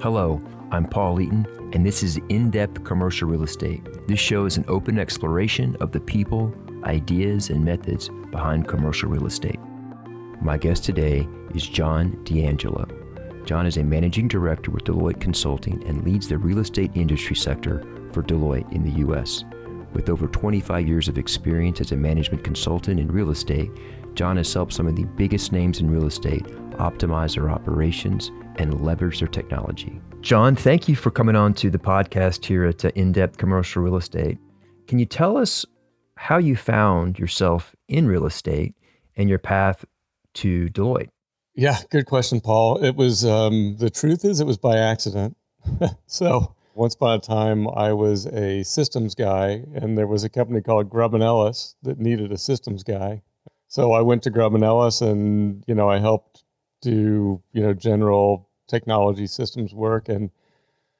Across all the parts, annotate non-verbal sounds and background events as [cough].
Hello, I'm Paul Eaton, and this is In Depth Commercial Real Estate. This show is an open exploration of the people, ideas, and methods behind commercial real estate. My guest today is John D'Angelo. John is a managing director with Deloitte Consulting and leads the real estate industry sector for Deloitte in the U.S. With over 25 years of experience as a management consultant in real estate, John has helped some of the biggest names in real estate optimize their operations and leverage their technology. John, thank you for coming on to the podcast here at uh, In Depth Commercial Real Estate. Can you tell us how you found yourself in real estate and your path to Deloitte? Yeah, good question, Paul. It was um, the truth is it was by accident. [laughs] so once upon a time, I was a systems guy, and there was a company called Grubb Ellis that needed a systems guy. So I went to Grubb Ellis, and you know I helped do you know general technology systems work. And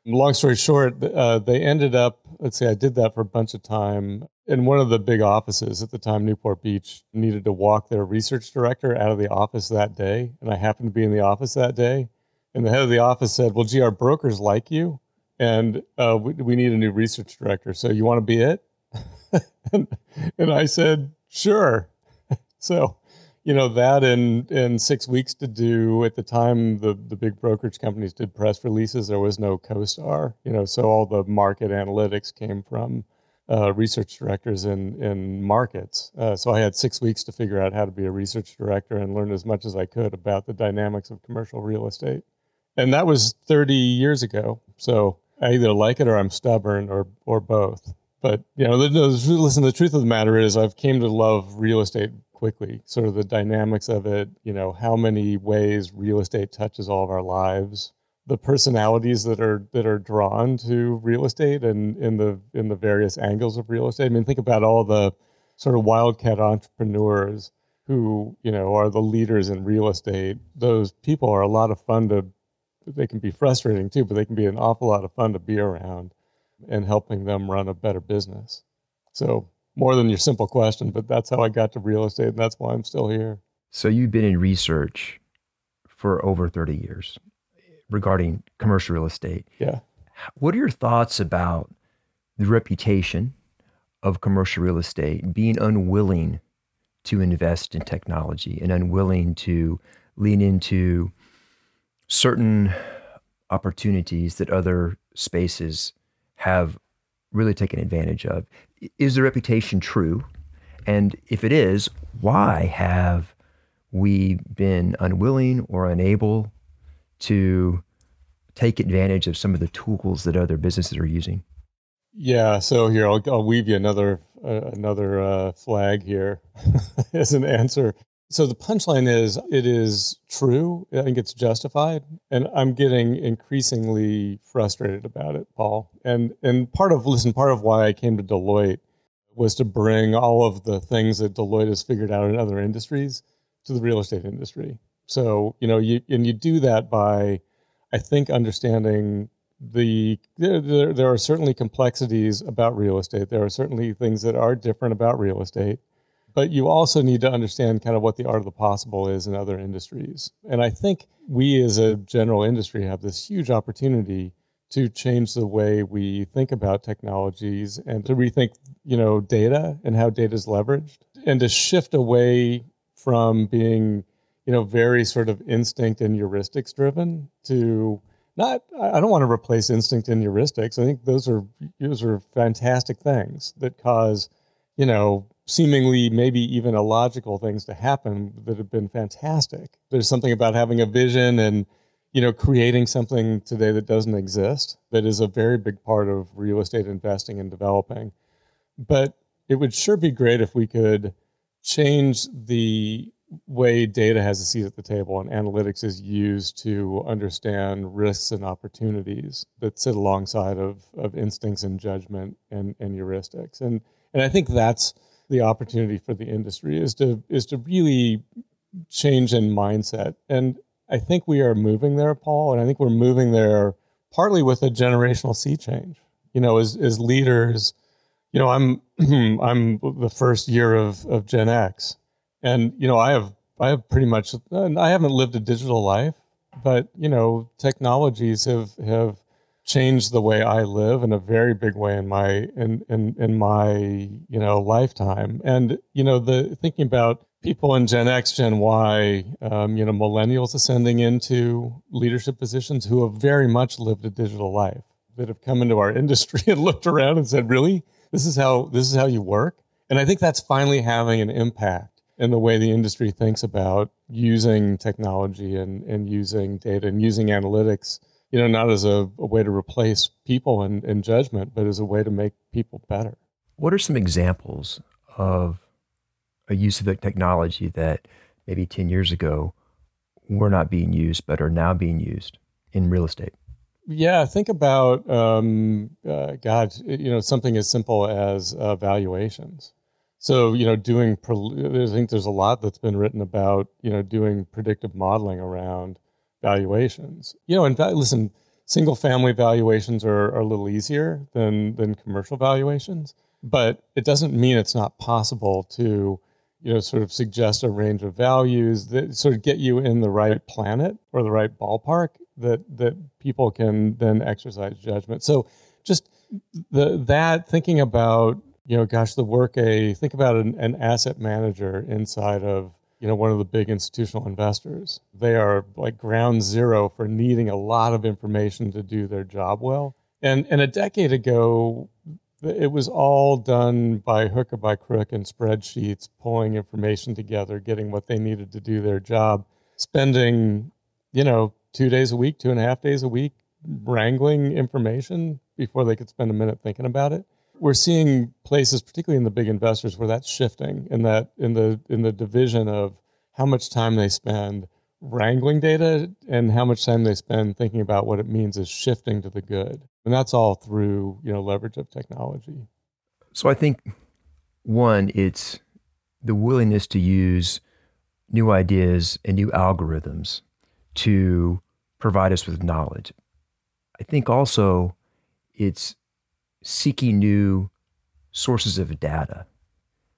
long story short, uh, they ended up. Let's say I did that for a bunch of time. in one of the big offices at the time, Newport Beach, needed to walk their research director out of the office that day, and I happened to be in the office that day. And the head of the office said, "Well, gee, our brokers like you." and uh, we, we, need a new research director. So you want to be it? [laughs] and, and, I said, sure. [laughs] so, you know, that in, in six weeks to do at the time, the, the big brokerage companies did press releases. There was no CoStar you know, so all the market analytics came from uh, research directors in, in markets. Uh, so I had six weeks to figure out how to be a research director and learn as much as I could about the dynamics of commercial real estate. And that was 30 years ago. So, I either like it or I'm stubborn or or both. But you know, listen. The truth of the matter is, I've came to love real estate quickly. Sort of the dynamics of it. You know, how many ways real estate touches all of our lives. The personalities that are that are drawn to real estate and in the in the various angles of real estate. I mean, think about all the sort of wildcat entrepreneurs who you know are the leaders in real estate. Those people are a lot of fun to they can be frustrating too, but they can be an awful lot of fun to be around and helping them run a better business. So, more than your simple question, but that's how I got to real estate and that's why I'm still here. So, you've been in research for over 30 years regarding commercial real estate. Yeah. What are your thoughts about the reputation of commercial real estate being unwilling to invest in technology and unwilling to lean into certain opportunities that other spaces have really taken advantage of. Is the reputation true? And if it is, why have we been unwilling or unable to take advantage of some of the tools that other businesses are using? Yeah, so here I'll, I'll weave you another uh, another uh, flag here [laughs] as an answer. So the punchline is it is true. I think it's justified. And I'm getting increasingly frustrated about it, Paul. And and part of listen, part of why I came to Deloitte was to bring all of the things that Deloitte has figured out in other industries to the real estate industry. So, you know, you and you do that by I think understanding the there, there, there are certainly complexities about real estate. There are certainly things that are different about real estate but you also need to understand kind of what the art of the possible is in other industries. And I think we as a general industry have this huge opportunity to change the way we think about technologies and to rethink, you know, data and how data is leveraged and to shift away from being, you know, very sort of instinct and heuristics driven to not I don't want to replace instinct and heuristics. I think those are those are fantastic things that cause, you know, seemingly maybe even illogical things to happen that have been fantastic. There's something about having a vision and you know creating something today that doesn't exist that is a very big part of real estate investing and developing. But it would sure be great if we could change the way data has a seat at the table and analytics is used to understand risks and opportunities that sit alongside of, of instincts and judgment and, and heuristics. And and I think that's the opportunity for the industry is to is to really change in mindset. And I think we are moving there, Paul, and I think we're moving there partly with a generational sea change. You know, as as leaders, you know, I'm [clears throat] I'm the first year of of Gen X, and you know, I have I have pretty much uh, I haven't lived a digital life, but you know, technologies have have changed the way I live in a very big way in my in in in my you know lifetime. And you know, the thinking about people in Gen X, Gen Y, um, you know, millennials ascending into leadership positions who have very much lived a digital life that have come into our [laughs] industry and looked around and said, "Really, this is how this is how you work." And I think that's finally having an impact in the way the industry thinks about using technology and, and using data and using analytics, you know, not as a, a way to replace people and, and judgment, but as a way to make people better. What are some examples of a use of the technology that maybe 10 years ago were not being used, but are now being used in real estate? Yeah, think about um, uh, God. You know, something as simple as uh, valuations. So you know, doing I think there's a lot that's been written about you know doing predictive modeling around valuations. You know, and listen, single family valuations are, are a little easier than than commercial valuations, but it doesn't mean it's not possible to you know sort of suggest a range of values that sort of get you in the right planet or the right ballpark that that people can then exercise judgment. So just the that thinking about you know, gosh, the work a think about an, an asset manager inside of you know one of the big institutional investors. They are like ground zero for needing a lot of information to do their job well. And and a decade ago, it was all done by hook or by crook in spreadsheets, pulling information together, getting what they needed to do their job, spending, you know, two days a week, two and a half days a week, wrangling information before they could spend a minute thinking about it. We're seeing places, particularly in the big investors, where that's shifting in that in the in the division of how much time they spend wrangling data and how much time they spend thinking about what it means is shifting to the good. And that's all through, you know, leverage of technology. So I think one, it's the willingness to use new ideas and new algorithms to provide us with knowledge. I think also it's seeking new sources of data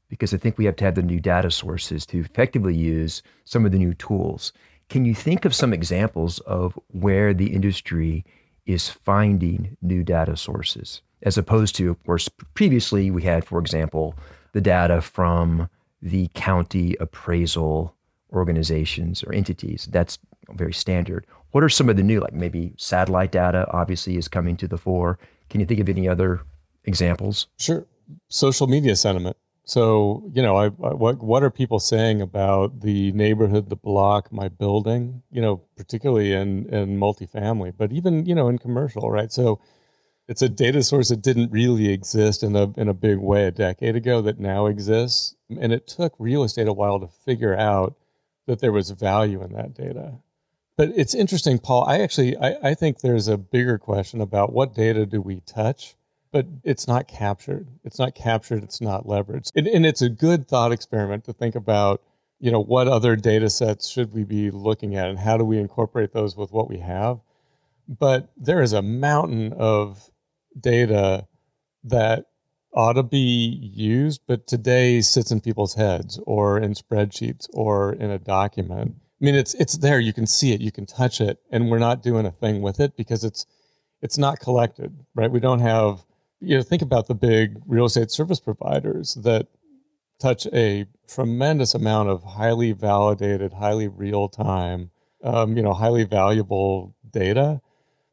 because I think we have to have the new data sources to effectively use some of the new tools. Can you think of some examples of where the industry is finding new data sources as opposed to, of course, previously we had, for example, the data from the county appraisal organizations or entities. That's very standard. What are some of the new, like maybe satellite data obviously is coming to the fore? Can you think of any other examples? Sure. Social media sentiment. So, you know, I, I, what what are people saying about the neighborhood, the block, my building? You know, particularly in in multifamily, but even you know in commercial, right? So, it's a data source that didn't really exist in a in a big way a decade ago that now exists, and it took real estate a while to figure out that there was value in that data. But it's interesting, Paul. I actually I, I think there's a bigger question about what data do we touch, but it's not captured. It's not captured. It's not leveraged. And, and it's a good thought experiment to think about. You know, what other data sets should we be looking at, and how do we incorporate those with what we have? But there is a mountain of data that ought to be used, but today sits in people's heads or in spreadsheets or in a document I mean, it's it's there. You can see it. You can touch it, and we're not doing a thing with it because it's it's not collected, right? We don't have. You know, think about the big real estate service providers that touch a tremendous amount of highly validated, highly real time, um, you know, highly valuable data,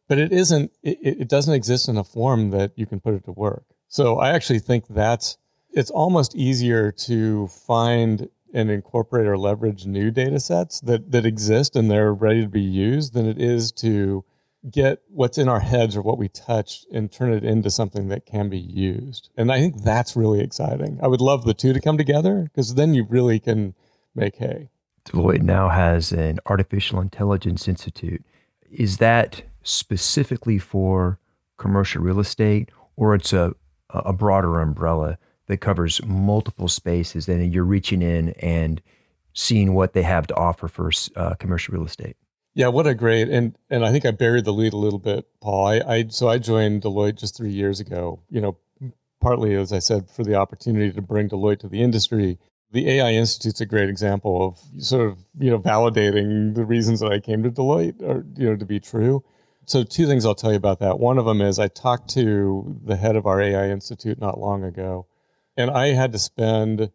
but it isn't. It, it doesn't exist in a form that you can put it to work. So I actually think that's it's almost easier to find and incorporate or leverage new data sets that, that exist and they're ready to be used than it is to get what's in our heads or what we touch and turn it into something that can be used. And I think that's really exciting. I would love the two to come together because then you really can make hay. Deloitte now has an artificial intelligence institute. Is that specifically for commercial real estate or it's a, a broader umbrella that covers multiple spaces, then you're reaching in and seeing what they have to offer for uh, commercial real estate. Yeah, what a great and and I think I buried the lead a little bit, Paul. I, I so I joined Deloitte just three years ago. You know, partly as I said for the opportunity to bring Deloitte to the industry, The AI Institute's a great example of sort of, you know, validating the reasons that I came to Deloitte or, you know, to be true. So two things I'll tell you about that. One of them is I talked to the head of our AI Institute not long ago, and I had to spend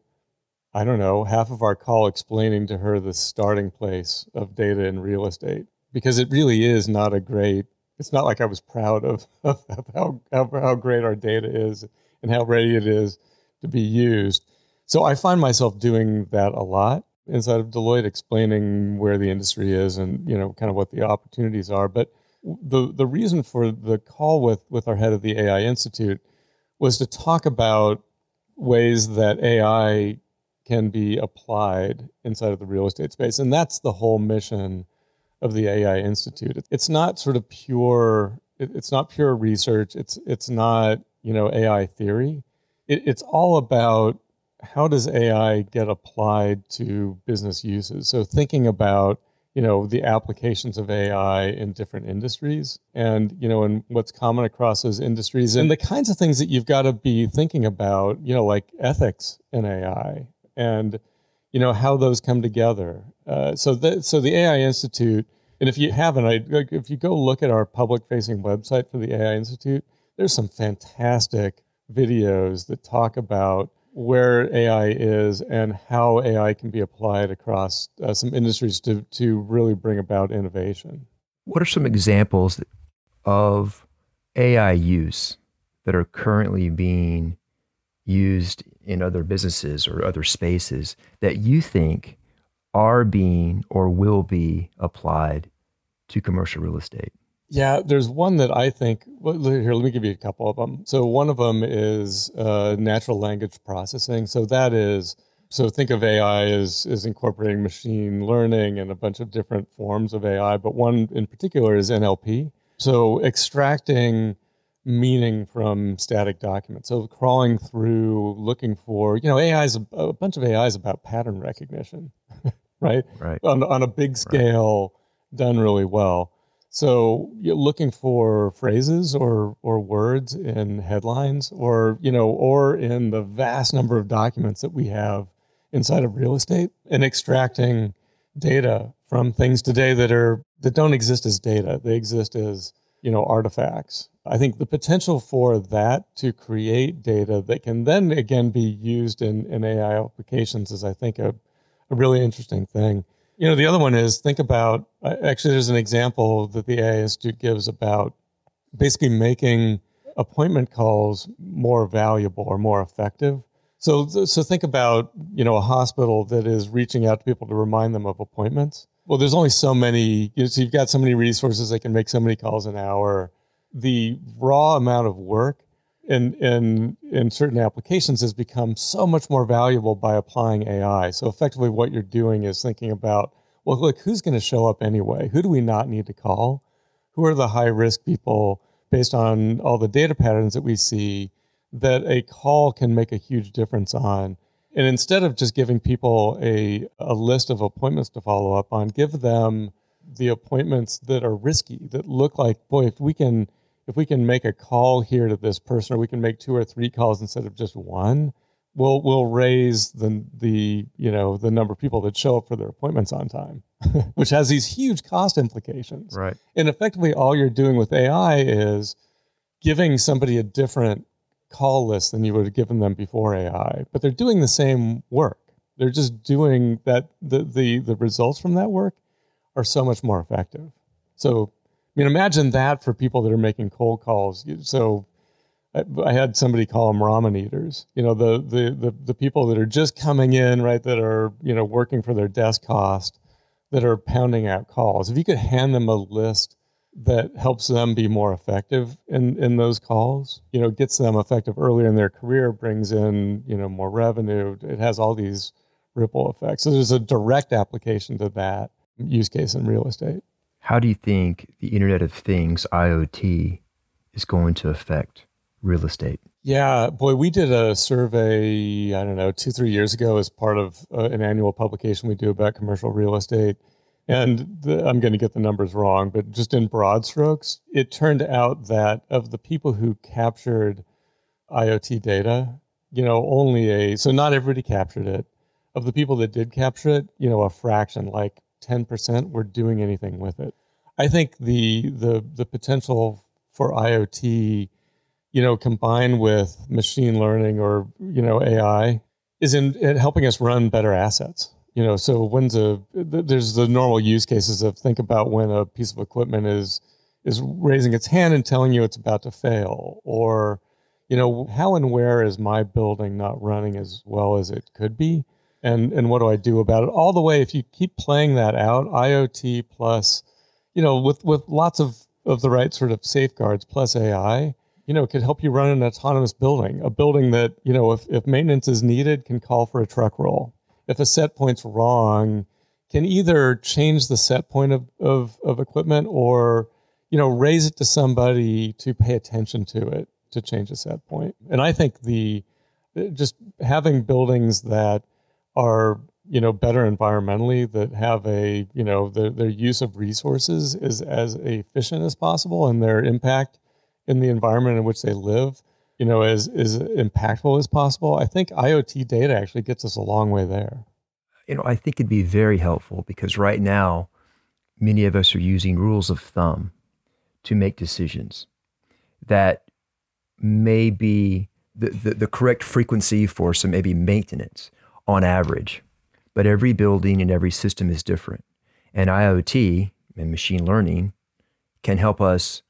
I don't know, half of our call explaining to her the starting place of data in real estate because it really is not a great it's not like I was proud of, [laughs] of, how, how, how great our data is and how ready it is to be used. So I find myself doing that a lot inside of Deloitte, explaining where the industry is and you know kind of what the opportunities are. But the the reason for the call with with our head of the AI Institute was to talk about ways that AI can be applied inside of the real estate space, and that's the whole mission of the AI Institute. It's not sort of pure. It's not pure research. It's it's not you know AI theory. It, it's all about how does AI get applied to business uses. So thinking about you know the applications of AI in different industries, and you know, and what's common across those industries, and the kinds of things that you've got to be thinking about. You know, like ethics in AI, and you know how those come together. Uh, so the so the AI Institute, and if you haven't, I, if you go look at our public facing website for the AI Institute, there's some fantastic videos that talk about where AI is and how AI can be applied across uh, some industries to to really bring about innovation. What are some examples of AI use that are currently being used in other businesses or other spaces that you think are being or will be applied to commercial real estate? Yeah, there's one that I think. Well, here, let me give you a couple of them. So one of them is uh, natural language processing. So that is so think of AI as as incorporating machine learning and a bunch of different forms of AI, but one in particular is NLP. So extracting meaning from static documents. So crawling through, looking for, you know, AI is a, a bunch of AI is about pattern recognition, [laughs] right? Right. On, on a big scale, right. done really well. So you're looking for phrases or or words in headlines, or you know, or in the vast number of documents that we have inside of real estate, and extracting data from things today that are that don't exist as data. They exist as you know artifacts I think the potential for that to create data that can then again be used in, in AI applications is, I think, a, a really interesting thing. You know, the other one is think about uh, actually, there's an example that the AI Institute gives about basically making appointment calls more valuable or more effective. So, so think about you know a hospital that is reaching out to people to remind them of appointments. Well, there's only so many. You know, so you've got so many resources. They can make so many calls an hour the raw amount of work in in in certain applications has become so much more valuable by applying AI. So effectively, what you're doing is thinking about, well, look, who's going to show up anyway? Who do we not need to call? Who are the high risk people based on all the data patterns that we see that a call can make a huge difference on? And instead of just giving people a, a list of appointments to follow up on, give them the appointments that are risky, that look like, boy, if we can if we can make a call here to this person, or we can make two or three calls instead of just one, we'll we'll raise the the you know the number of people that show up for their appointments on time, [laughs] which has these huge cost implications. Right. And effectively, all you're doing with AI is giving somebody a different call list than you would have given them before AI, but they're doing the same work. They're just doing that. The the the results from that work are so much more effective. So mean, imagine that for people that are making cold calls. So I, I, had somebody call them ramen eaters. You know, the, the the the people that are just coming in, right? That are you know working for their desk cost, that are pounding out calls. If you could hand them a list that helps them be more effective in in those calls, you know, gets them effective earlier in their career, brings in you know more revenue. It has all these ripple effects. So there's a direct application to that use case in real estate. How do you think the Internet of Things, IoT, is going to affect real estate? Yeah, boy, we did a survey, I don't know, two, three years ago as part of uh, an annual publication we do about commercial real estate. And the, I'm going to get the numbers wrong, but just in broad strokes, it turned out that of the people who captured IoT data, you know, only a, so not everybody captured it, of the people that did capture it, you know, a fraction, like 10% were doing anything with it. I think the the the potential for IoT, you know, combined with machine learning or you know AI, is in, in helping us run better assets. You know, so when's a there's the normal use cases of think about when a piece of equipment is is raising its hand and telling you it's about to fail, or you know, how and where is my building not running as well as it could be? And and what do I do about it? All the way, if you keep playing that out, IoT plus, you know, with with lots of of the right sort of safeguards plus AI, you know, could help you run an autonomous building, a building that, you know, if, if maintenance is needed, can call for a truck roll. If a set point's wrong, can either change the set point of, of, of equipment or, you know, raise it to somebody to pay attention to it to change a set point. And I think the just having buildings that are you know better environmentally that have a you know their, their use of resources is as efficient as possible and their impact in the environment in which they live you know as as impactful as possible i think iot data actually gets us a long way there you know i think it'd be very helpful because right now many of us are using rules of thumb to make decisions that may be the, the, the correct frequency for some maybe maintenance on average. But every building and every system is different. And IoT and machine learning can help us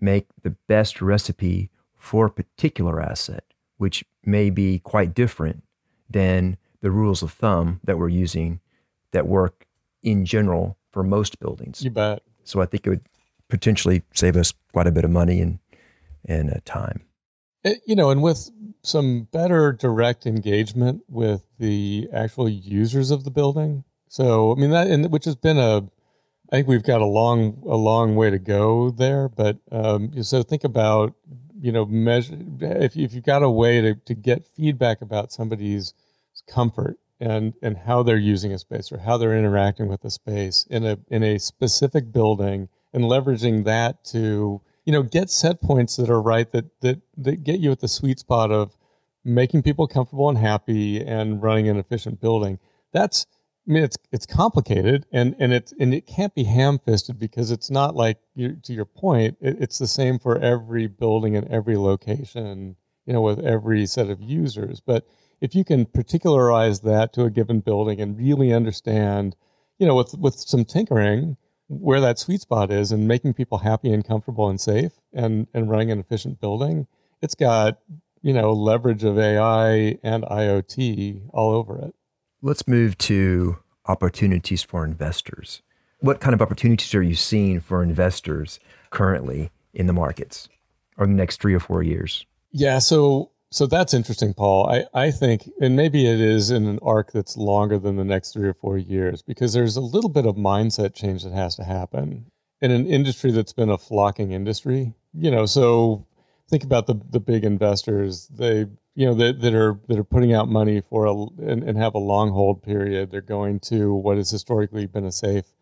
make the best recipe for a particular asset, which may be quite different than the rules of thumb that we're using that work in general for most buildings. You bet. So I think it would potentially save us quite a bit of money and and uh, time. It, eh, you know, and with some better direct engagement with the actual users of the building. So, I mean that, and which has been a, I think we've got a long, a long way to go there. But um, so think about, you know, measure if if you've got a way to to get feedback about somebody's comfort and and how they're using a space or how they're interacting with the space in a in a specific building and leveraging that to you know, get set points that are right that that that get you at the sweet spot of making people comfortable and happy and running an efficient building. That's I mean, it's it's complicated and and it and it can't be ham fisted because it's not like you, to your point. It, it's the same for every building and every location, you know, with every set of users. But if you can particularize that to a given building and really understand, you know, with with some tinkering, where that sweet spot is and making people happy and comfortable and safe and, and running an efficient building, it's got, you know, leverage of AI and IoT all over it. Let's move to opportunities for investors. What kind of opportunities are you seeing for investors currently in the markets or the next three or four years? Yeah, so so that's interesting, Paul. I, I think, and maybe it is in an arc that's longer than the next three or four years, because there's a little bit of mindset change that has to happen in an industry that's been a flocking industry. You know, so think about the the big investors. They you know that, that are that are putting out money for a and, and have a long hold period. They're going to what has historically been a safe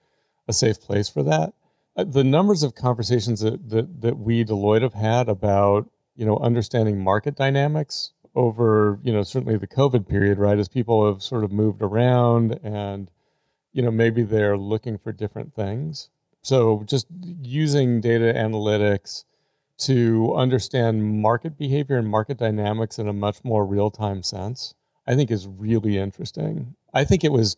a safe place for that. Uh, the numbers of conversations that that, that we Deloitte have had about you know, understanding market dynamics over, you know, certainly the COVID period, right? As people have sort of moved around and, you know, maybe they're looking for different things. So just using data analytics to understand market behavior and market dynamics in a much more real time sense, I think is really interesting. I think it was,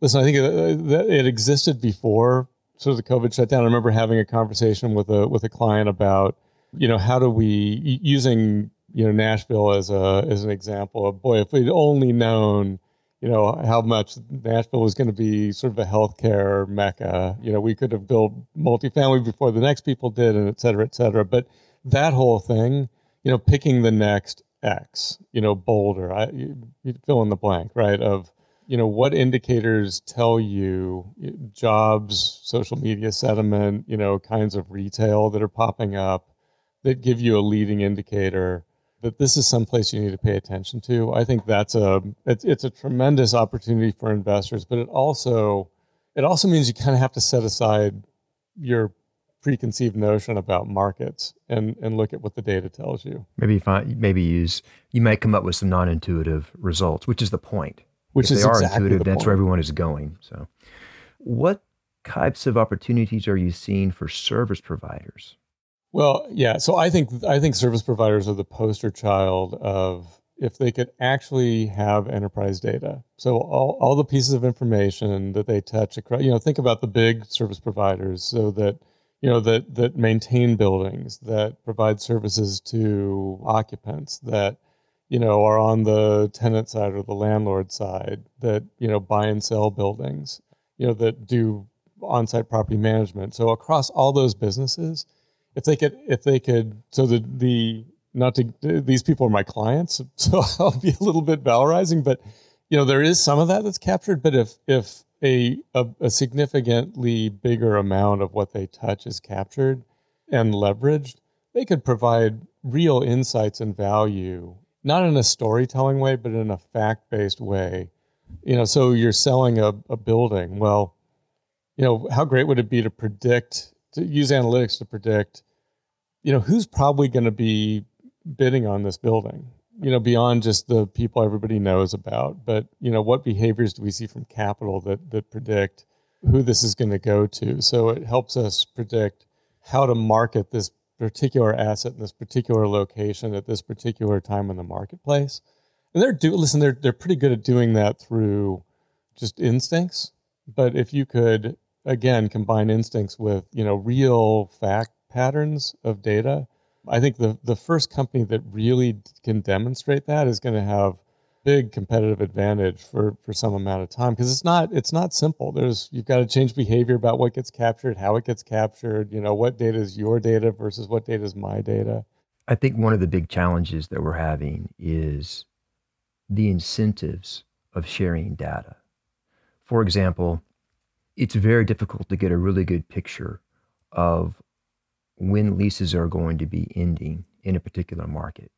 listen, I think it, uh, it existed before sort of the COVID shutdown. I remember having a conversation with a with a client about you know, how do we using you know Nashville as a as an example of boy, if we'd only known you know how much Nashville was going to be sort of a healthcare mecca, you know, we could have built multifamily before the next people did, and et cetera, et cetera. But that whole thing, you know, picking the next X, you know, Boulder, I, you, fill in the blank, right? Of you know what indicators tell you jobs social media sentiment you know kinds of retail that are popping up that give you a leading indicator that this is someplace you need to pay attention to. I think that's a it's, it's a tremendous opportunity for investors, but it also it also means you kind of have to set aside your preconceived notion about markets and and look at what the data tells you. Maybe find maybe use you might come up with some non-intuitive results, which is the point. which if is they are exactly intuitive, that's point. where everyone is going. So, what types of opportunities are you seeing for service providers? Well, yeah. So I think I think service providers are the poster child of if they could actually have enterprise data. So all, all the pieces of information that they touch across, you know, think about the big service providers so that, you know, that that maintain buildings, that provide services to occupants, that, you know, are on the tenant side or the landlord side, that, you know, buy and sell buildings, you know, that do on-site property management. So across all those businesses, if they could if they could so the the not to these people are my clients [laughs] so i'll be a little bit valorizing but you know there is some of that that's captured but if if a, a, a significantly bigger amount of what they touch is captured and leveraged they could provide real insights and value not in a storytelling way but in a fact-based way. You know so you're selling a, a building. Well you know how great would it be to predict to use analytics to predict you know who's probably going to be bidding on this building? You know beyond just the people everybody knows about but you know what behaviors do we see from capital that that predict who this is going to go to? So it helps us predict how to market this particular asset in this particular location at this particular time in the marketplace. And they're do listen they're they're pretty good at doing that through just instincts. But if you could again combine instincts with you know real fact patterns of data i think the the first company that really can demonstrate that is going to have big competitive advantage for for some amount of time because it's not it's not simple there's you've got to change behavior about what gets captured how it gets captured you know what data is your data versus what data is my data I think one of the big challenges that we're having is the incentives of sharing data. For example, it's very difficult to get a really good picture of when leases are going to be ending in a particular market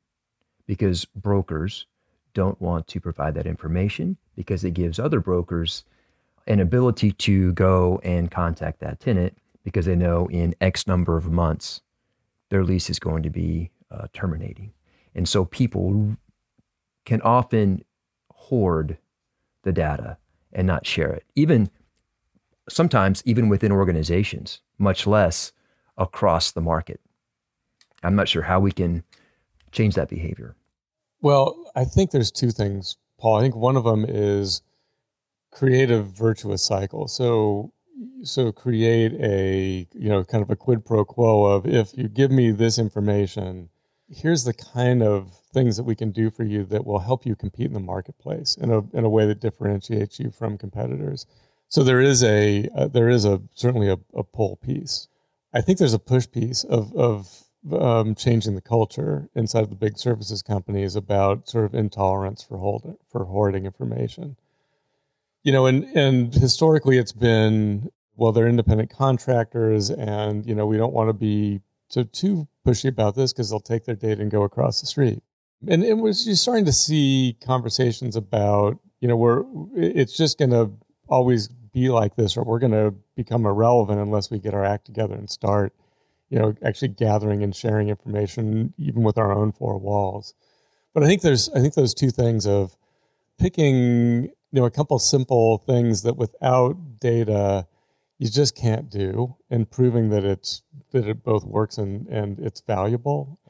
because brokers don't want to provide that information because it gives other brokers an ability to go and contact that tenant because they know in X number of months their lease is going to be uh, terminating. And so people can often hoard the data and not share it, even sometimes even within organizations, much less across the market. I'm not sure how we can change that behavior. Well, I think there's two things, Paul. I think one of them is create a virtuous cycle. So so create a you know kind of a quid pro quo of if you give me this information, here's the kind of things that we can do for you that will help you compete in the marketplace in a in a way that differentiates you from competitors. So there is a uh, there is a certainly a, a pull piece. I think there's a push piece of of um, changing the culture inside of the big services companies about sort of intolerance for holding for hoarding information. You know, and and historically it's been well, they're independent contractors, and you know we don't want to be so too pushy about this because they'll take their data and go across the street. And it was you're starting to see conversations about you know we're it's just going to always be like this, or we're going to become irrelevant unless we get our act together and start you know, actually gathering and sharing information even with our own four walls. But I think there's I think those two things of picking, you know, a couple simple things that without data you just can't do and proving that it's that it both works and and it's valuable.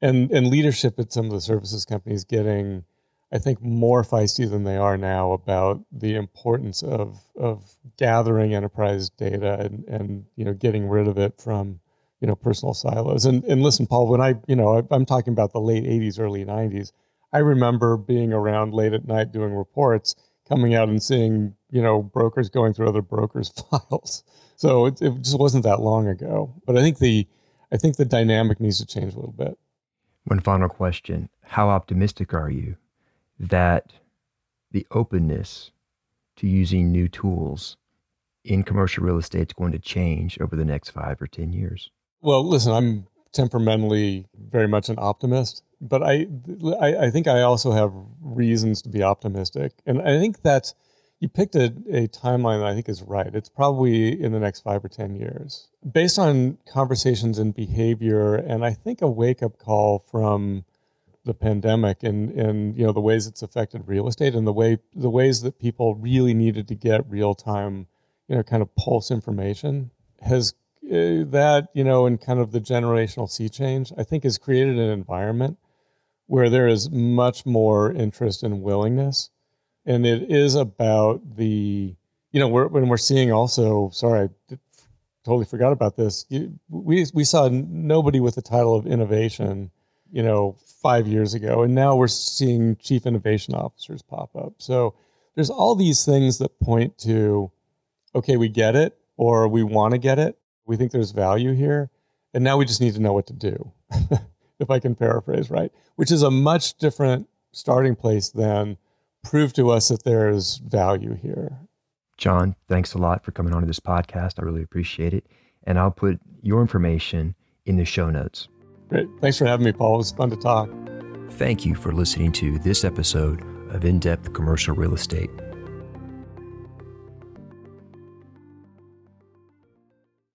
And and leadership at some of the services companies getting I think more feisty than they are now about the importance of of gathering enterprise data and and you know getting rid of it from you know personal silos. And and listen paul when i you know i'm talking about the late 80s early 90s i remember being around late at night doing reports coming out and seeing you know brokers going through other brokers [laughs] files. So it, it just wasn't that long ago. But i think the i think the dynamic needs to change a little bit. One final question. How optimistic are you that the openness to using new tools in commercial real estate is going to change over the next five or ten years well, listen, I'm temperamentally very much an optimist, but I, I, I, think I also have reasons to be optimistic. And I think that's, you picked a, a timeline that I think is right. It's probably in the next five or 10 years. Based on conversations and behavior, and I think a wake up call from the pandemic and and you know the ways it's affected real estate and the way the ways that people really needed to get real time you know kind of pulse information has uh, that you know and kind of the generational sea change I think has created an environment where there is much more interest and willingness. And it is about the you know we're, when we're seeing also sorry I totally forgot about this we we saw nobody with the title of innovation you know, five years ago. And now we're seeing chief innovation officers pop up. So there's all these things that point to, okay, we get it, or we want to get it. We think there's value here. And now we just need to know what to do, [laughs] if I can paraphrase right, which is a much different starting place than prove to us that there's value here. John, thanks a lot for coming on to this podcast. I really appreciate it. And I'll put your information in the show notes. Great. Thanks for having me, Paul. It was fun to talk. Thank you for listening to this episode of In Depth Commercial Real Estate.